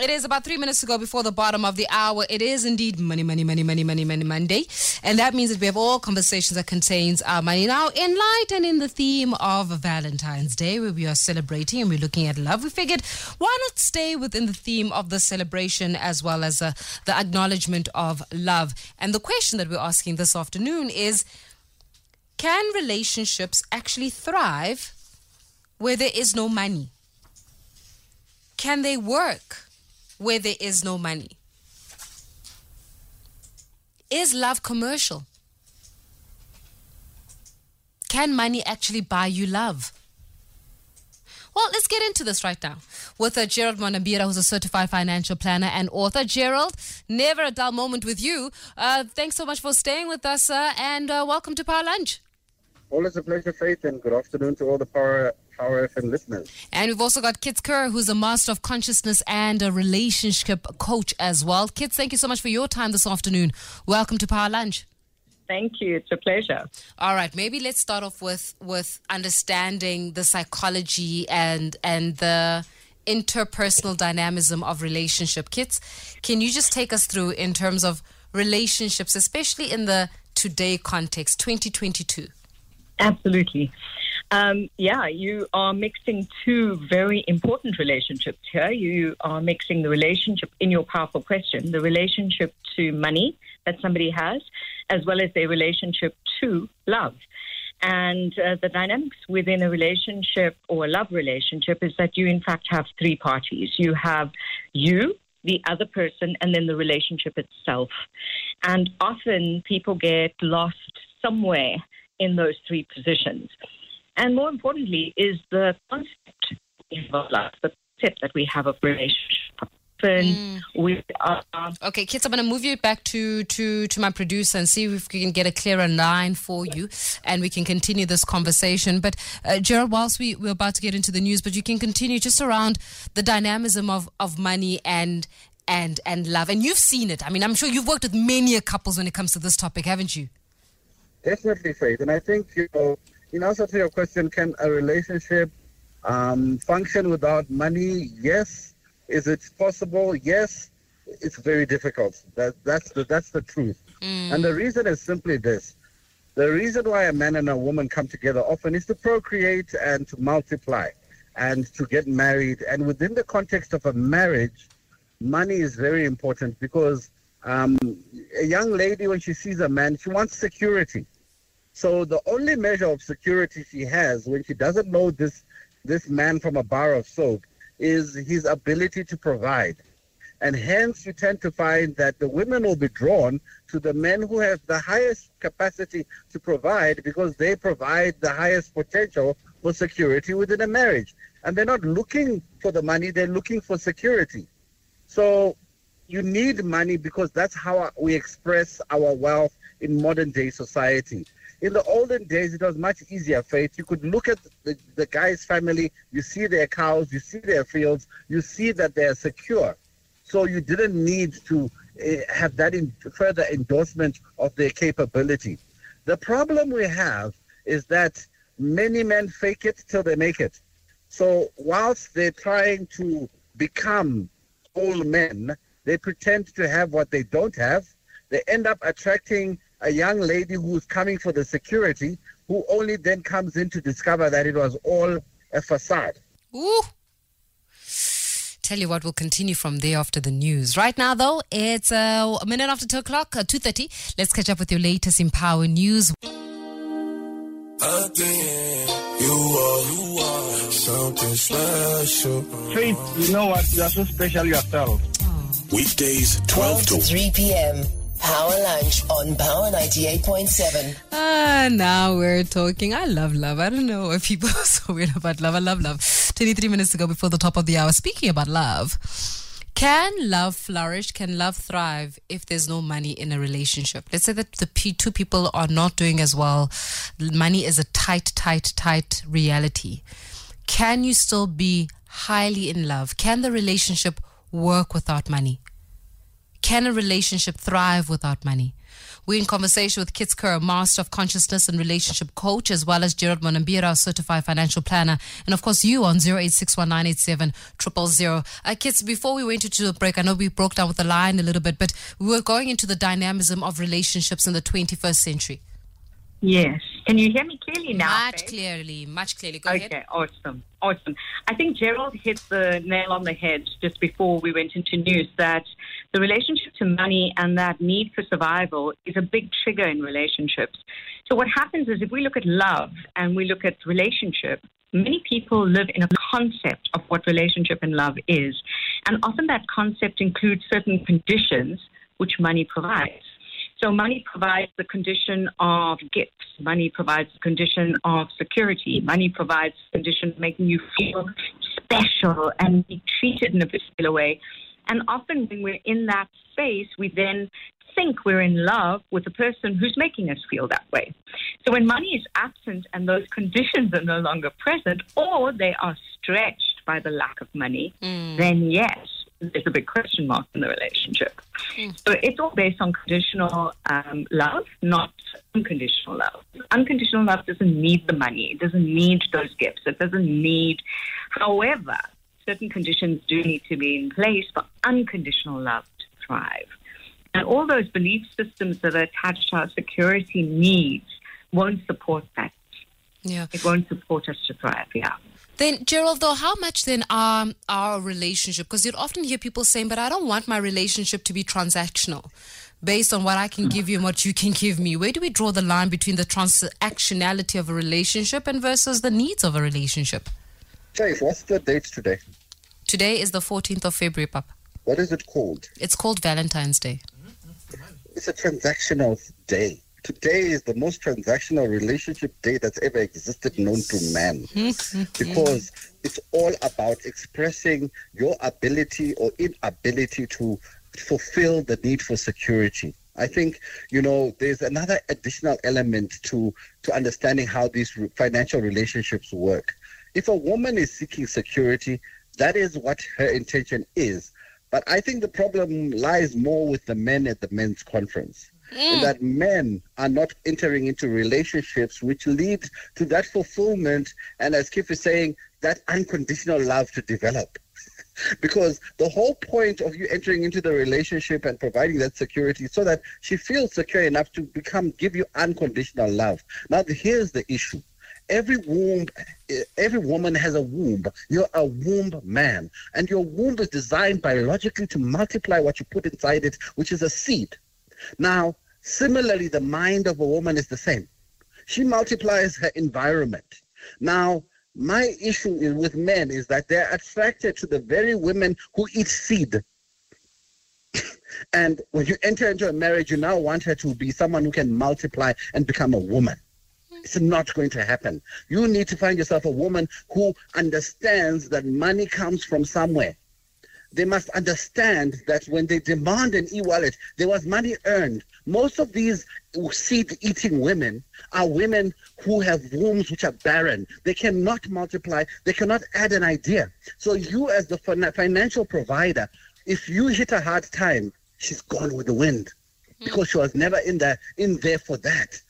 It is about three minutes to go before the bottom of the hour. It is indeed money, money, money, money, money, money, Monday. And that means that we have all conversations that contains our money. Now, in light and in the theme of Valentine's Day, where we are celebrating and we're looking at love, we figured why not stay within the theme of the celebration as well as uh, the acknowledgement of love. And the question that we're asking this afternoon is, can relationships actually thrive where there is no money? Can they work where there is no money? Is love commercial? Can money actually buy you love? Well, let's get into this right now with uh, Gerald Mwandiambira, who's a certified financial planner and author. Gerald, never a dull moment with you. Uh, thanks so much for staying with us, uh, and welcome to Power Lunch. Always a pleasure, Faith, and good afternoon to all the Power Power FM listeners. And we've also got Kits Kerr, who's a master of consciousness and a relationship coach as well. Kits, thank you so much for your time this afternoon. Welcome to Power Lunch. Thank you. It's a pleasure. All right, maybe let's start off with with understanding the psychology and and the interpersonal dynamism of relationship. Kits, can you just take us through in terms of relationships, especially in the today context, 2022? Absolutely. Um, yeah, you are mixing two very important relationships here. You are mixing the relationship in your powerful question, the relationship to money that somebody has, as well as their relationship to love. And uh, the dynamics within a relationship or a love relationship is that you, in fact, have three parties. You have you, the other person, and then the relationship itself. And often people get lost somewhere in those three positions. And more importantly, is the concept of love, the concept that we have of relationship. And we are Okay, Kits, I'm going to move you back to, to, to my producer and see if we can get a clearer line for you and we can continue this conversation. But, uh, Gerald, whilst we, we're about to get into the news, but you can continue just around the dynamism of, of money and, and, and love. And you've seen it. I mean, I'm sure you've worked with many couples when it comes to this topic, haven't you? Definitely, Faith. And I think, you know, in answer to your question, can a relationship um, function without money? Yes. Is it possible? Yes. It's very difficult. That, that's, the, that's the truth. And the reason is simply this. The reason why a man and a woman come together often is to procreate and to multiply and to get married. And within the context of a marriage, money is very important because um, a young lady, when she sees a man, she wants security. So the only measure of security she has when she doesn't know this this man from a bar of soap is his ability to provide. And hence you tend to find that the women will be drawn to the men who have the highest capacity to provide because they provide the highest potential for security within a marriage. And they're not looking for the money, they're looking for security. So you need money because that's how we express our wealth in modern day society. In the olden days, it was much easier, Faith. You could look at the, the guy's family, you see their cows, you see their fields, you see that they are secure. So you didn't need to uh, have that in further endorsement of their capability. The problem we have is that many men fake it till they make it. So whilst they're trying to become old men, they pretend to have what they don't have. They end up attracting a young lady who's coming for the security, who only then comes in to discover that it was all a facade. Ooh. Tell you what, we'll continue from there after the news. Right now, though, it's uh, a minute after 2 o'clock, uh, 2.30. Let's catch up with your latest in Power News. Again, you are, you are something special. Faith, you know what? You are so special yourself. Weekdays, 12 to 3 p.m. Power Lunch on Power 98.7. Ah, now we're talking. I love love. I don't know if people are so weird about love. I love love. 23 minutes ago before the top of the hour. Speaking about love, Can love flourish? Can love thrive if there's no money in a relationship? Let's say that the two people are not doing as well. Money is a tight, tight, tight reality. Can you still be highly in love? Can the relationship work without money? Can a relationship thrive without money? We're in conversation with Kits Kerr, Master of Consciousness and Relationship Coach, as well as Gerald Mwandiambira, Certified Financial Planner, and of course you on 0861987000. Uh, Kits, before we went into the break, I know we broke down with the line a little bit, but we were going into the dynamism of relationships in the 21st century. Yes. Can you hear me clearly now? Much Faith? clearly, much clearly. Go Okay, ahead. awesome. Awesome. I think Gerald hit the nail on the head just before we went into news that the relationship to money and that need for survival is a big trigger in relationships. So, what happens is if we look at love and we look at relationship, many people live in a concept of what relationship and love is. And often that concept includes certain conditions which money provides. So money provides the condition of gifts. Money provides the condition of security. Money provides the condition of making you feel special and be treated in a particular way. And often when we're in that space, we then think we're in love with the person who's making us feel that way. So when money is absent and those conditions are no longer present, or they are stretched by the lack of money, then yes, there's a big question mark in the relationship. So it's all based on conditional um, love, not unconditional love. Unconditional love doesn't need the money. It doesn't need those gifts. It doesn't need, however, certain conditions do need to be in place for unconditional love to thrive. And all those belief systems that are attached to our security needs won't support that. Yeah. It won't support us to thrive, yeah. Then, Gerald, though, how much then are our relationship? Because you'd often hear people saying, but I don't want my relationship to be transactional based on what I can give you and what you can give me. Where do we draw the line between the transactionality of a relationship and versus the needs of a relationship? Faith, what's the date today? Today is the 14th of February, Papa. What is it called? It's called Valentine's Day. It's a transactional day. Today is the most transactional relationship day that's ever existed known to man. because it's all about expressing your ability or inability to fulfill the need for security. I think you know there's another additional element to to understanding how these financial relationships work. If a woman is seeking security, that is what her intention is. But I think the problem lies more with the men at the men's conference. Mm. In that men are not entering into relationships which lead to that fulfillment and as Kits is saying, that unconditional love to develop. because the whole point of you entering into the relationship and providing that security so that she feels secure enough to become give you unconditional love. Now here's the issue. Every womb, every woman has a womb. You're a womb man, and your womb is designed biologically to multiply what you put inside it, which is a seed. Now, similarly, the mind of a woman is the same. She multiplies her environment. Now, my issue is with men is that they're attracted to the very women who eat seed. and when you enter into a marriage, you now want her to be someone who can multiply and become a woman. It's not going to happen. You need to find yourself a woman who understands that money comes from somewhere they must understand that when they demand an e-wallet, there was money earned. Most of these seed-eating women are women who have wombs which are barren. They cannot multiply. They cannot add an idea. So you, as the financial provider, if you hit a hard time, she's gone with the wind hmm. because she was never in there in there for that.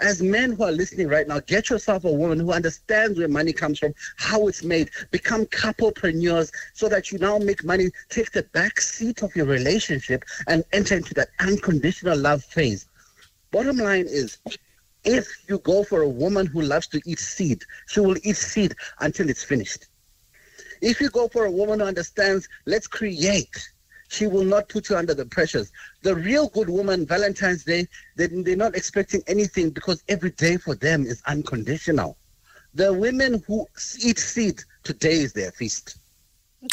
As men who are listening right now, get yourself a woman who understands where money comes from, how it's made. Become couplepreneurs so that you now make money, take the back seat of your relationship and enter into that unconditional love phase. Bottom line is, if you go for a woman who loves to eat seed, she will eat seed until it's finished. If you go for a woman who understands, let's create, she will not put you under the pressures. The real good woman, Valentine's Day, they, they're not expecting anything because every day for them is unconditional. The women who eat seed, today is their feast.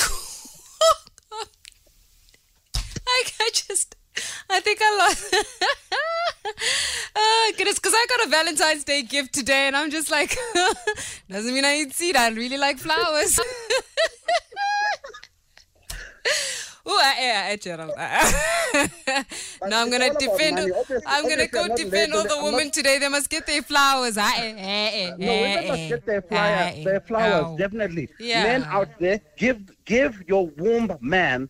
I, I just, I think I lost. oh, goodness, because I got a Valentine's Day gift today, and I'm just like, doesn't mean I eat seed. I really like flowers. Ooh, Ooh, uh, yeah, uh, Gerald. No, I'm gonna all defend. Obviously- I'm gonna go defend all the women today. They must get their flowers. Uh, eh, eh, eh, No, women must get their flowers. Their flowers, ow. definitely. Yeah. Men out there, give give your womb man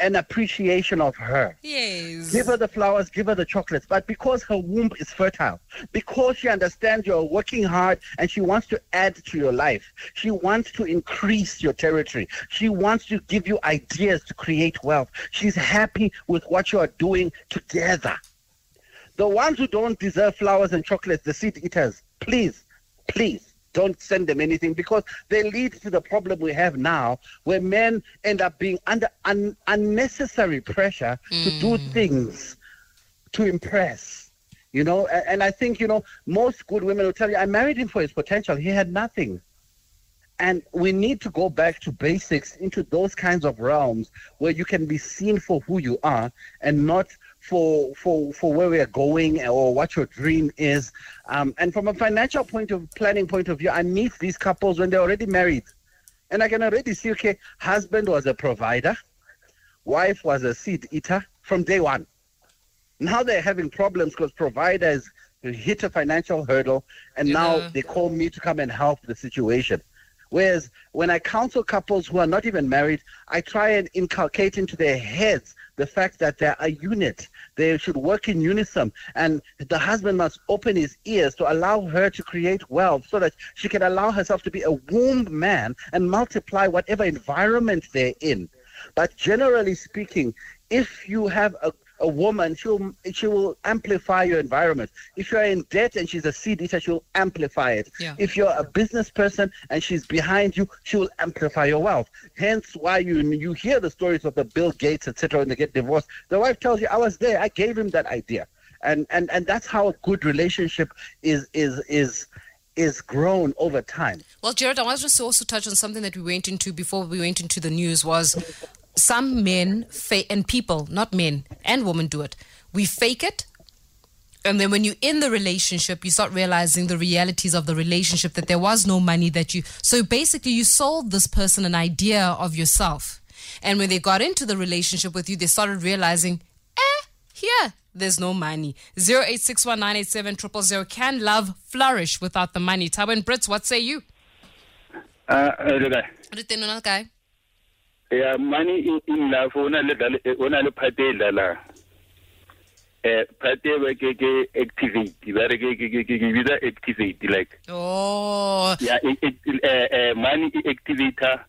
an appreciation of her. Yes. Give her the flowers, give her the chocolates. But because her womb is fertile, because she understands you're working hard and she wants to add to your life, she wants to increase your territory, she wants to give you ideas to create wealth. She's happy with what you are doing together. The ones who don't deserve flowers and chocolates, the seed eaters, please, please don't send them anything because they lead to the problem we have now where men end up being under un- unnecessary pressure to do mm. things to impress. You know, and, and I think, you know, most good women will tell you, I married him for his potential. He had nothing. And we need to go back to basics into those kinds of realms where you can be seen for who you are and not for for for where we are going or what your dream is. Um, and from a financial point of planning point of view, I meet these couples when they're already married, and I can already see okay, husband was a provider, wife was a seed eater from day one. Now they're having problems because providers hit a financial hurdle, and now they call me to come and help the situation. Whereas when I counsel couples who are not even married, I try and inculcate into their heads the fact that they're a unit. They should work in unison. And the husband must open his ears to allow her to create wealth so that she can allow herself to be a womb man and multiply whatever environment they're in. But generally speaking, if you have a a woman, she'll she will amplify your environment. If you're in debt and she's a seed eater, she'll amplify it. Yeah. If you're a business person and she's behind you, she will amplify your wealth. Hence, why you you hear the stories of the Bill Gates, etc. and they get divorced, the wife tells you, "I was there. I gave him that idea," and and and that's how a good relationship is is is is grown over time. Well, Jared, I wanted to also touch on something that we went into before we went into the news was some men fa- and people, not men and women, do it. We fake it. And then when you're in the relationship, you start realizing the realities of the relationship that there was no money that you. So basically, you sold this person an idea of yourself. And when they got into the relationship with you, they started realizing, eh, here, there's no money. 0861987000. Can love flourish without the money? Thabo and Brits, what say you? Uh, uh, yeah, money in, love, o na le o na le part e lalang. Eh, part e ba ke ke activate, ba re ke ke ke ke bitsa activate like Oh, yeah, it, eh, eh, money activator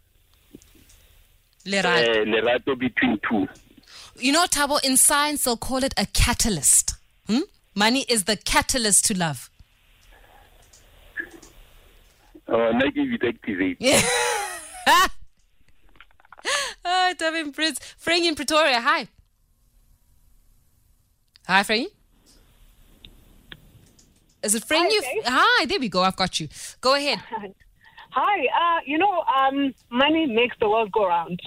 Lerato. eh, lerato between two. You know, Thabo, in science, they'll call it a catalyst. Hmm? Money is the catalyst to love. Oh, na ke bitsa activate. Ah, Prince. Frank in Pretoria, hi. Hi, Frank. Is it Frank? Hi, you? Hi, there we go. I've got you. Go ahead. Hi, uh, you know, um, money makes the world go round.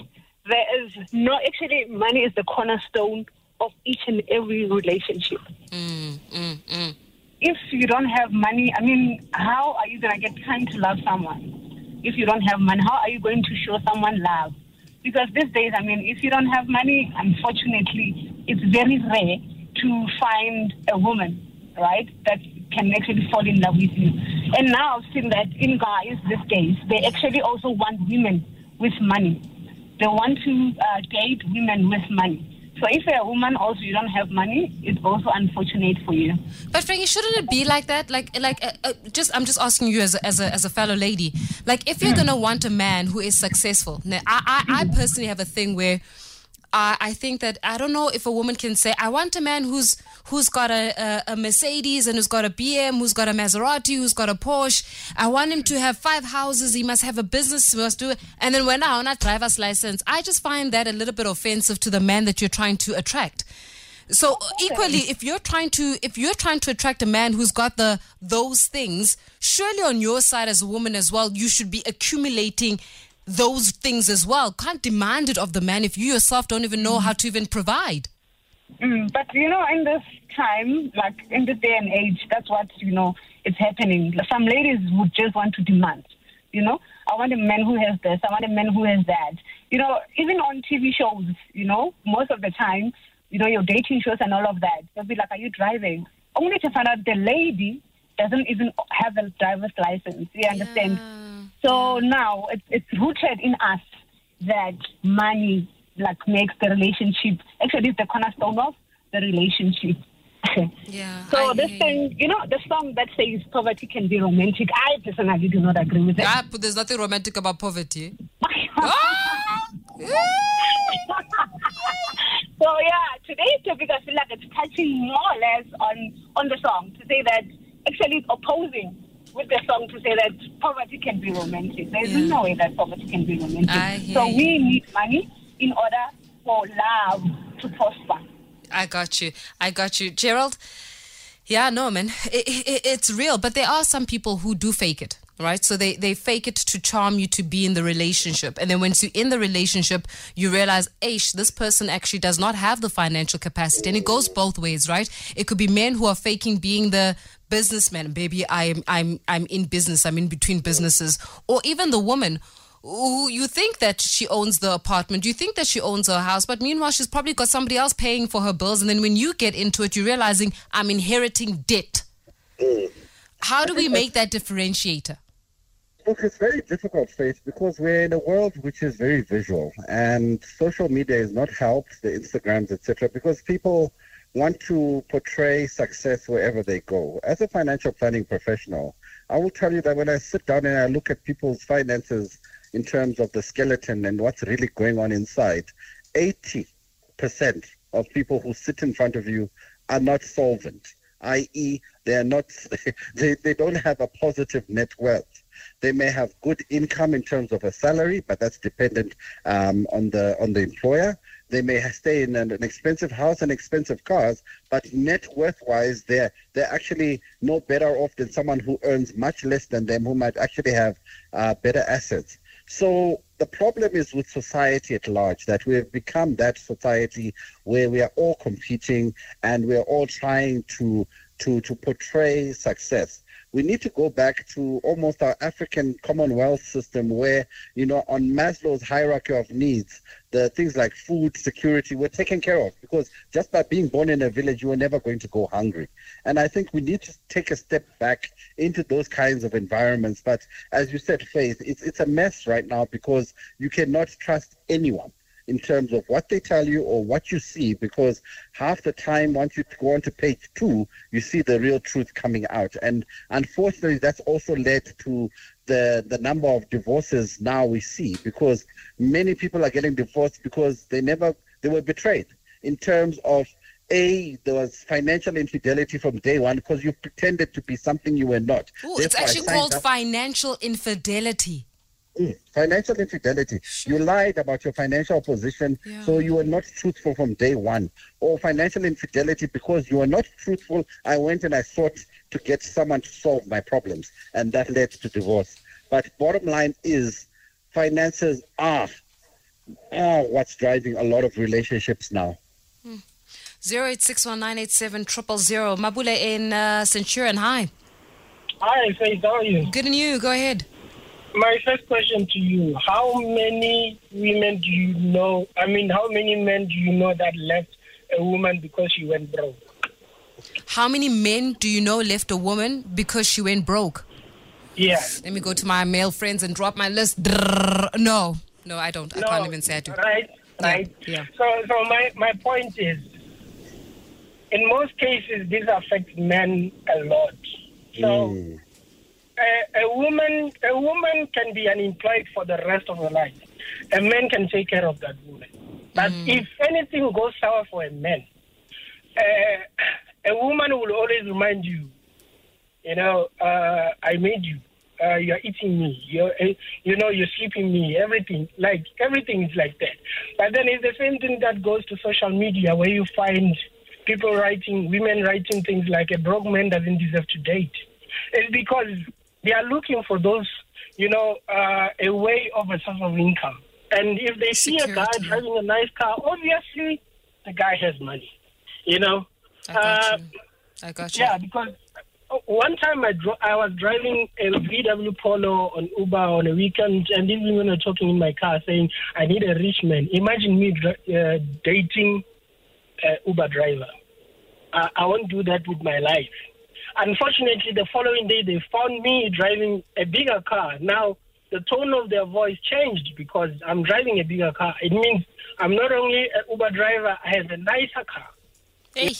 There is no, actually, money is the cornerstone of each and every relationship. Mm, mm, mm. If you don't have money, I mean, how are you going to get time to love someone? If you don't have money, how are you going to show someone love? Because these days, I mean, if you don't have money, unfortunately, it's very rare to find a woman, right, that can actually fall in love with you. And now I've seen that in guys these days, they actually also want women with money. They want to uh, date women with money. So if you're a woman also you don't have money, it's also unfortunate for you. But Frankie, shouldn't it be like that? Like, like, uh, uh, just I'm just asking you as a, as a as a fellow lady. Like, if you're gonna want a man who is successful, now, I, I I personally have a thing where. I I think that I don't know if a woman can say I want a man who's who's got a, a, a Mercedes and who's got a BM, who's got a Maserati, who's got a Porsche. I want him to have five houses. He must have a business. He must do it. And then when I on a driver's license, I just find that a little bit offensive to the man that you're trying to attract. So equally, if you're trying to if you're trying to attract a man who's got the those things, surely on your side as a woman as well, you should be accumulating those things as well. Can't demand it of the man if you yourself don't even know how to even provide. Mm, but you know, in this time, like in this day and age, that's what you know is happening. Some ladies would just want to demand. You know, I want a man who has this. I want a man who has that. You know, even on TV shows, you know, most of the time, you know, your dating shows and all of that, they'll be like, "Are you driving?" Only to find out the lady doesn't even have a driver's license. You understand? So now it's, it's rooted in us that money like makes the relationship actually it's the cornerstone of the relationship. Yeah. So I this thing, you know, the song that says poverty can be romantic, I personally do not agree with that. Ah, but there's nothing romantic about poverty. so yeah, today's topic I feel like it's touching more or less on on the song to say that actually it's opposing with the song to say that poverty can be romantic. There's Yeah. no way that poverty can be romantic. So we need money in order for love to prosper. I got you. I got you. Gerald, yeah, no, man. It, it, it's real, but there are some people who do fake it, right? So they, they fake it to charm you to be in the relationship. And then once you're in the relationship, you realize, Aish, this person actually does not have the financial capacity. And it goes both ways, right? It could be men who are faking being the businessman. Baby, I'm, I'm, I'm in business. I'm in between businesses. Or even the woman who you think that she owns the apartment, you think that she owns her house, but meanwhile she's probably got somebody else paying for her bills. And then when you get into it, you're realizing I'm inheriting debt. Mm. How do we make that differentiator? Look, it's very difficult, Faith, because we're in a world which is very visual, and social media has not helped the Instagrams, etc., because people want to portray success wherever they go. As a financial planning professional, I will tell you that when I sit down and I look at people's finances in terms of the skeleton and what's really going on inside, 80% of people who sit in front of you are not solvent, i.e., they are not, they, they don't have a positive net worth. They may have good income in terms of a salary, but that's dependent um, on the on the employer. They may stay in an, expensive house and expensive cars, but net worth wise, they're they're actually no better off than someone who earns much less than them, who might actually have uh, better assets. So the problem is with society at large that we have become that society where we are all competing and we are all trying to to to portray success we need to go back to almost our African Commonwealth system where, you know, on Maslow's hierarchy of needs, the things like food, security were taken care of because just by being born in a village, you were never going to go hungry. And I think we need to take a step back into those kinds of environments. But as you said, Faith, it's, it's a mess right now because you cannot trust anyone in terms of what they tell you or what you see because half the time once you go on to page two you see the real truth coming out. And unfortunately that's also led to the the number of divorces now we see because many people are getting divorced because they never they were betrayed. In terms of a there was financial infidelity from day one because you pretended to be something you were not. Ooh, it's actually called up- financial infidelity. Mm, financial infidelity. You lied about your financial position, Yeah. so you were not truthful from day one. Or financial infidelity because you were not truthful. I went and I sought to get someone to solve my problems, and that led to divorce. But bottom line is, finances are are what's driving a lot of relationships now. Zero eight six one nine eight seven triple zero. Mabule in uh, Centurion. Hi. Hi, Faith, how are you? Good and you. Go ahead. My first question to you How many women do you know? I mean, how many men do you know that left a woman because she went broke? How many men do you know left a woman because she went broke? Yeah. Let me go to my male friends and drop my list. No, no, I don't. I No, can't even say I do. Right, right. yeah. So, so my, my point is, in most cases, this affects men a lot. So, Mm. A, a woman, a woman can be unemployed for the rest of her life. A man can take care of that woman. But if anything goes sour for a man, uh, a woman will always remind you, you know, uh, I made you. Uh, you're eating me. You're, uh, you know, you're sleeping me. Everything, like everything is like that. But then it's the same thing that goes to social media, where you find people writing, women writing things like a broke man doesn't deserve to date. It's because they are looking for those, you know, uh, a way of a source of income. And if they see a guy driving a nice car, obviously the guy has money. You know. I got Uh, you. I got you. yeah, because one time I dro- I was driving a VW Polo on Uber on a weekend, and even when I'm talking in my car saying I need a rich man. Imagine me uh, dating a Uber driver. I, I won't do that with my life. Unfortunately, the following day they found me driving a bigger car. Now the tone of their voice changed because I'm driving a bigger car. It means I'm not only an Uber driver, I have a nicer car. Hey,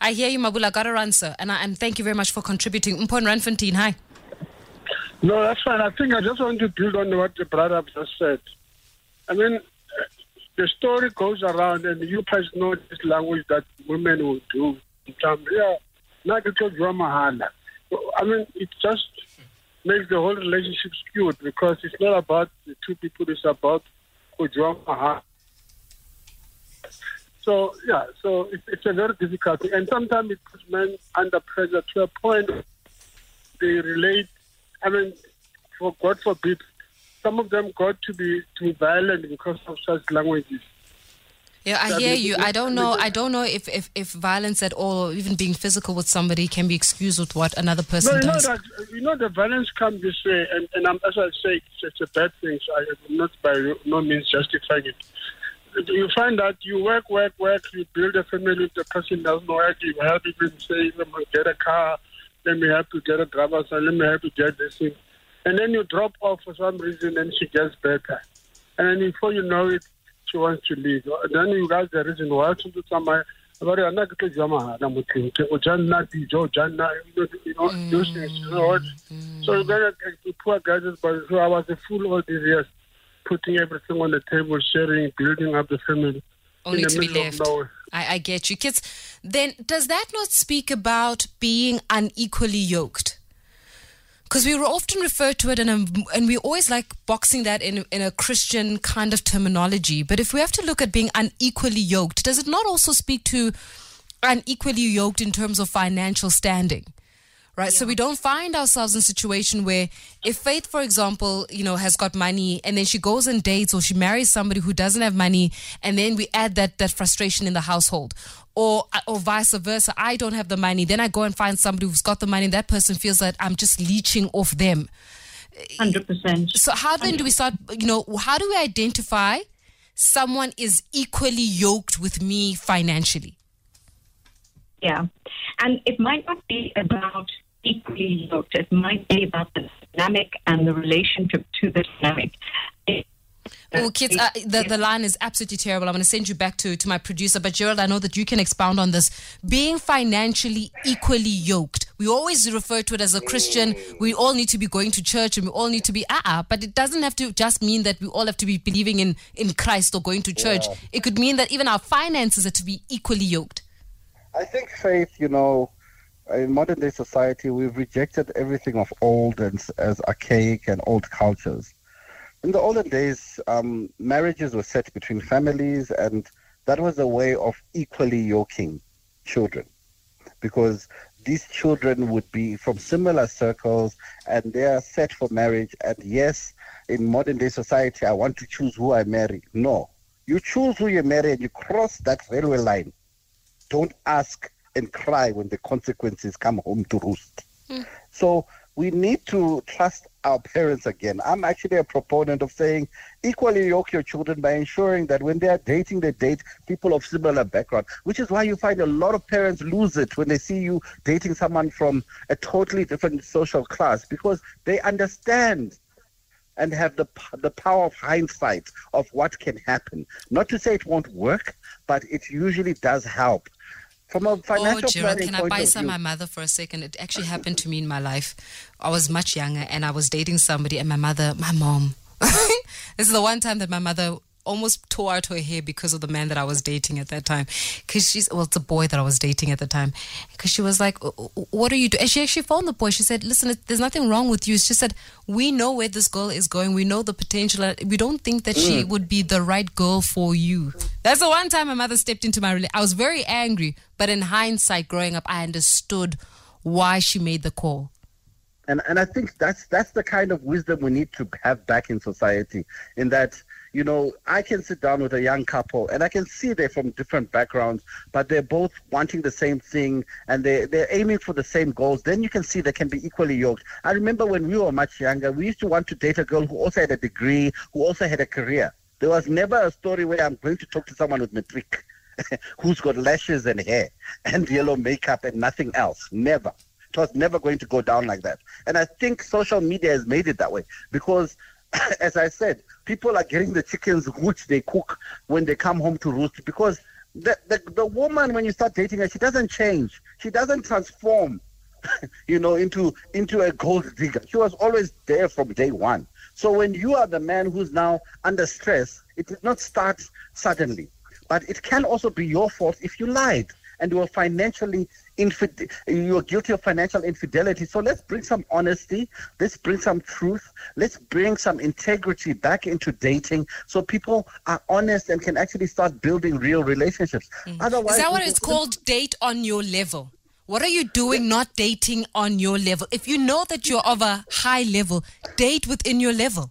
I hear you, Mabula. Got to run, sir. And, I, and thank you very much for contributing. Mpon Randfontein, hi. No, that's fine. I think I just want to build on what the brother just said. I mean, uh, the story goes around, and you guys know this language that women will do. Yeah, you're mahala. I mean, it just makes the whole relationship skewed because it's not about the two people, it's about Ujwa mahala. So, yeah, so it, it's a very difficult thing. And sometimes it puts men under pressure to a point they relate. I mean, for God forbid, some of them got to be to be violent because of such languages. Yeah, I hear you. I don't know. I don't know if, if, if violence at all, or even being physical with somebody, can be excused with what another person No, you know that you know the violence comes this way, and, and I'm, as I say, it's, it's a bad thing. So I am not by no means justifying it. You find that you work, work, work. You build a family. The person doesn't work. You help even say, let me get a car. Let me help to get a driver's license. Let me help to get this thing. And then you drop off for some reason, and she gets better. And then before you know it, she wants to leave. Then you guys the reason why to do something. About it, not because you're my I'm with you. Or oh, Janna, Dijo, Janna, you know, you know, mm, those things, you know what? Mm. So you're gonna uh, the poor guys, but so I was a fool all these years, putting everything on the table, sharing, building up the family. Only to be left. I, I get you. Kits, then does that not speak about being unequally yoked? Because we were often referred to it, and, um, and we always like boxing that in, in a Christian kind of terminology. But if we have to look at being unequally yoked, does it not also speak to unequally yoked in terms of financial standing? Right so we don't find ourselves in a situation where if faith for example you know has got money and then she goes and dates or she marries somebody who doesn't have money and then we add that that frustration in the household or uh, or vice versa i don't have the money then i go and find somebody who's got the money and that person feels that i'm just leeching off them 100%. so how then do we start you know how do we identify someone is equally yoked with me financially Yeah. And it might not be about equally yoked. It might be about the dynamic and the relationship to the dynamic. It- Oh, Kits, uh, the, the line is absolutely terrible. I'm going to send you back to, to my producer. But, Gerald, I know that you can expound on this. Being financially equally yoked. We always refer to it as a Christian. We all need to be going to church and we all need to be, uh uh But it doesn't have to just mean that we all have to be believing in, in Christ or going to church. It could mean that even our finances are to be equally yoked. I think faith, you know, in modern day society, we've rejected everything of old and as archaic and old cultures. In the olden days, um, marriages were set between families, and that was a way of equally yoking children, because these children would be from similar circles, and they are set for marriage. And yes, in modern day society, I want to choose who I marry. No, you choose who you marry, and you cross that railway line don't ask and cry when the consequences come home to roost. Hmm. So we need to trust our parents again. I'm actually a proponent of saying equally yoke your children by ensuring that when they are dating, they date people of similar background, which is why you find a lot of parents lose it when they see you dating someone from a totally different social class because they understand and have the the power of hindsight of what can happen. Not to say it won't work, but it usually does help. From a Oh, financial Gerald, planning can I buy some my mother for a second? It actually happened to me in my life. I was much younger and I was dating somebody, and my mother, my mom, this is the one time that my mother almost tore out her hair because of the man that I was dating at that time. Because she's, well, it's a boy that I was dating at the time. Because she was like, What are you doing? And she actually phoned the boy. She said, Listen, there's nothing wrong with you. She said, we know where this girl is going. We know the potential. Uh, we don't think that she mm. would be the right girl for you. That's the one time my mother stepped into my relationship. I was very angry, but in hindsight, growing up, I understood why she made the call. and and I think that's that's the kind of wisdom we need to have back in society. In that, you know, I can sit down with a young couple and I can see they're from different backgrounds, but they're both wanting the same thing and they, they're aiming for the same goals. Then you can see they can be equally yoked. I remember when we were much younger, we used to want to date a girl who also had a degree, who also had a career. There was never a story where I'm going to talk to someone with matric who's got lashes and hair and yellow makeup and nothing else. Never. It was never going to go down like that. And I think social media has made it that way because, as I said, people are getting the chickens which they cook when they come home to roost because the, the, the woman, when you start dating her, she doesn't change. She doesn't transform, you know, into, into a gold digger. She was always there from day one. So when you are the man who's now under stress, it did not start suddenly. But it can also be your fault if you lied and you are financially infid- you're guilty of financial infidelity. So let's bring some honesty, let's bring some truth, let's bring some integrity back into dating so people are honest and can actually start building real relationships. Mm. Otherwise, Is that what it's called? Date on your level. What are you doing not dating on your level? If you know that you're of a high level, date within your level.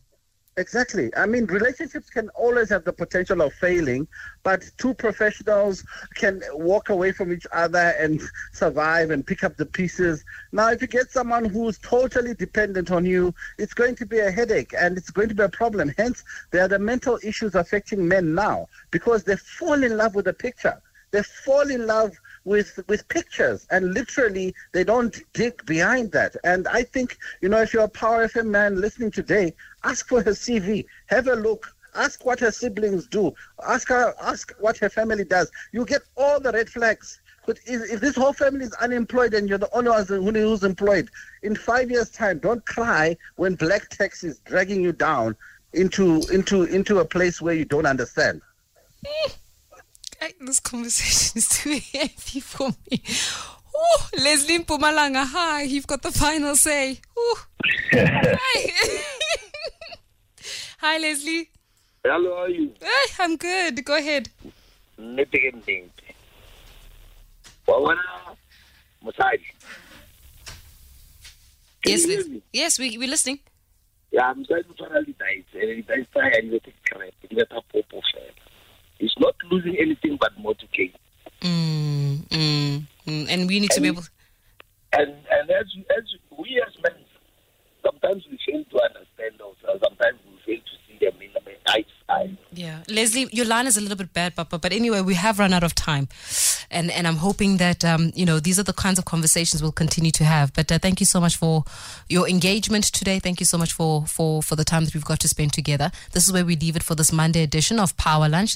Exactly. I mean, relationships can always have the potential of failing, but two professionals can walk away from each other and survive and pick up the pieces. Now, if you get someone who's totally dependent on you, it's going to be a headache and it's going to be a problem. Hence, there are the mental issues affecting men now because they fall in love with the picture. They fall in love with with pictures. And literally they don't dig behind that. And i think you know if you're a power fm man listening today ask for her cv have a look. Ask what her siblings do. Ask her ask what her family does. You get all the red flags. But if, if this whole family is unemployed and you're the only one who's employed in five years time don't cry when black tax is dragging you down into into into a place where you don't understand Hey, this conversation is too heavy for me. Ooh, Leslie Mpumalanga, hi, you've got the final say. Hi. hi, Leslie. Hello, how are you? Hey, I'm good. Go ahead. Nnete. Wa bona Yes, you hear Les- me? yes, we, we're listening. Ya mosadi o tshwana le di-dice. And di-dice tsa hae di beta correct. Di beta popo He's not losing anything but more to gain. Mm, mm, mm. And we need to be able. And and as as we as men, sometimes we fail to understand ourselves. Sometimes we fail to see them in the eye to eye. Yeah, Leslie, your line is a little bit bad, Papa. But anyway, we have run out of time, and and I'm hoping that um, you know these are the kinds of conversations we'll continue to have. But uh, thank you so much for your engagement today. Thank you so much for for for the time that we've got to spend together. This is where we leave it for this Monday edition of Power Lunch.